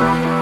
Thank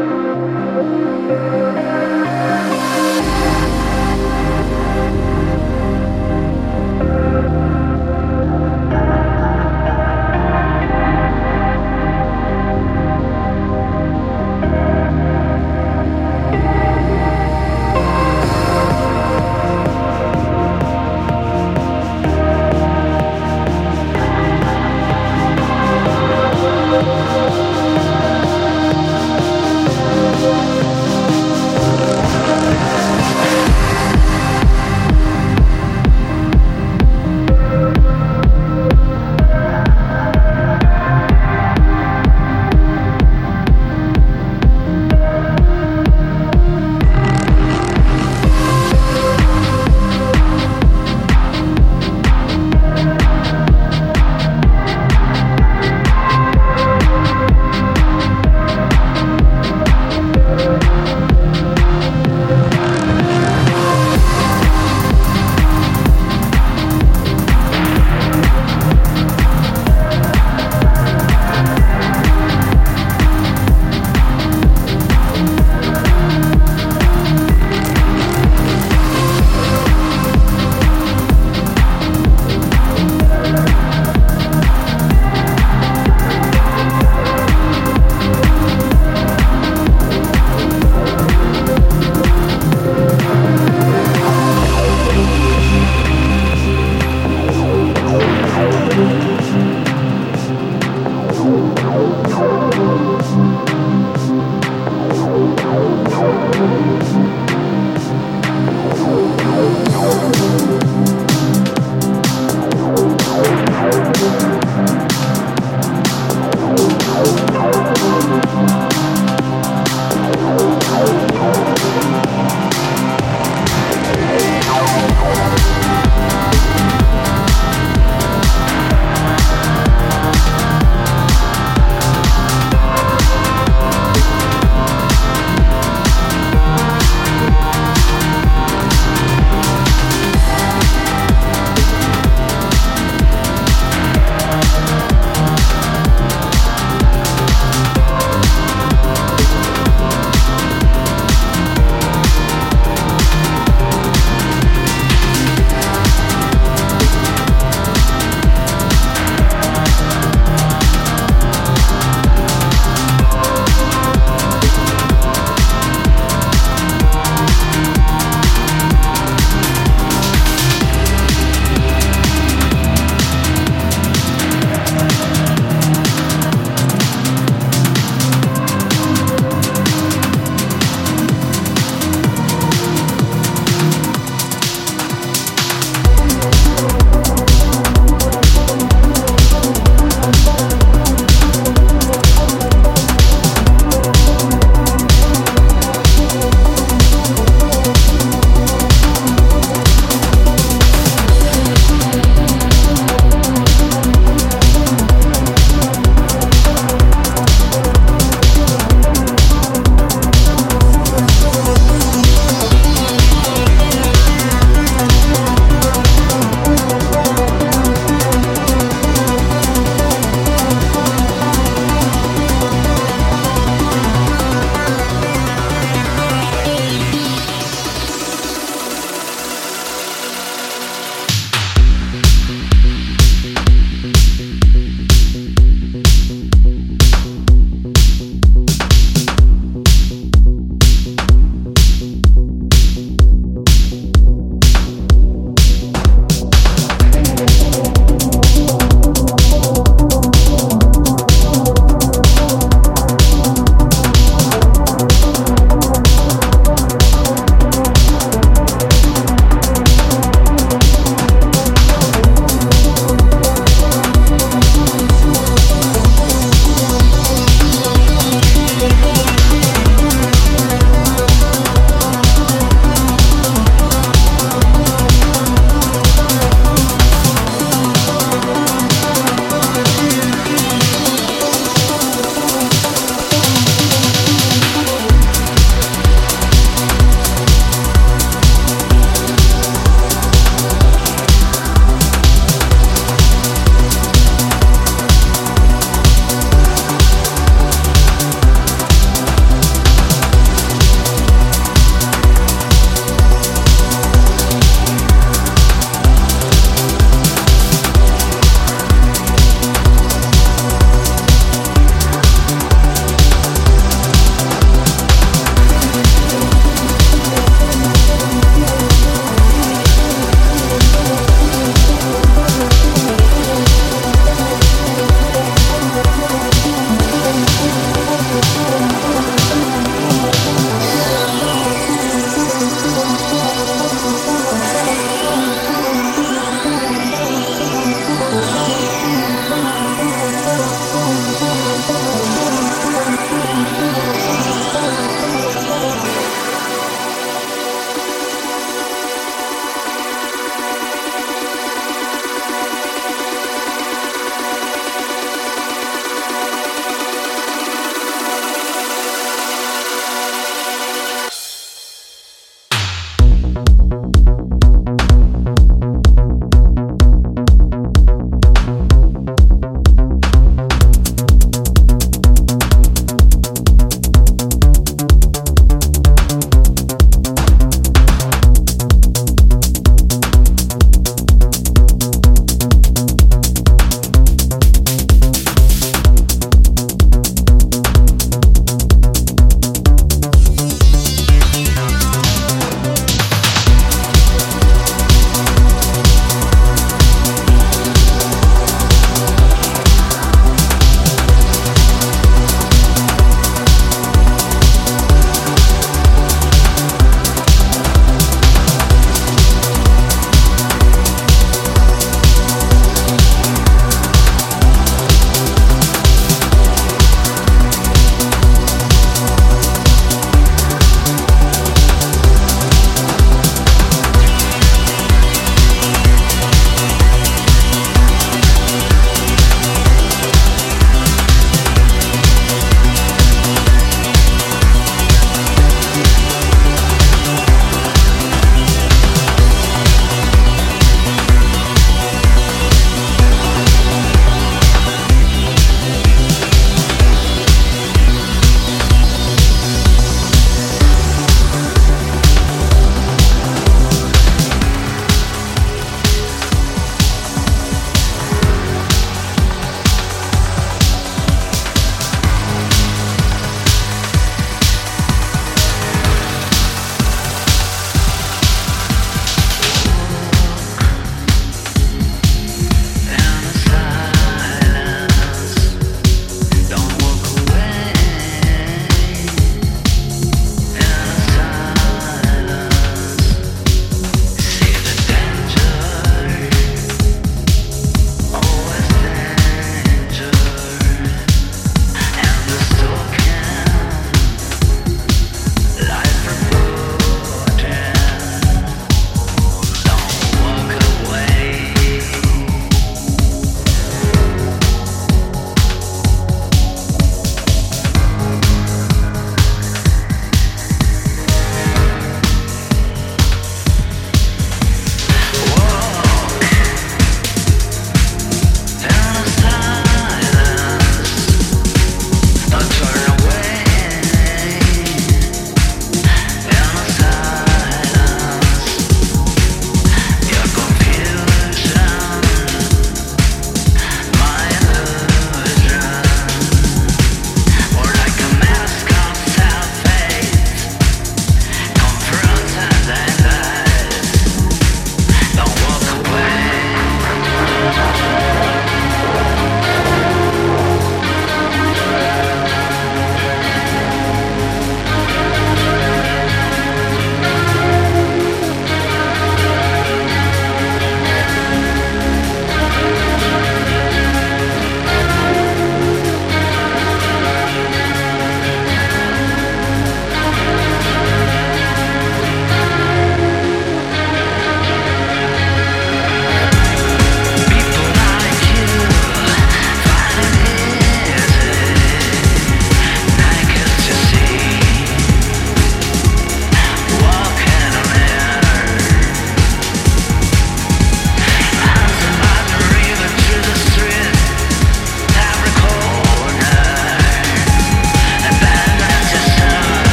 Música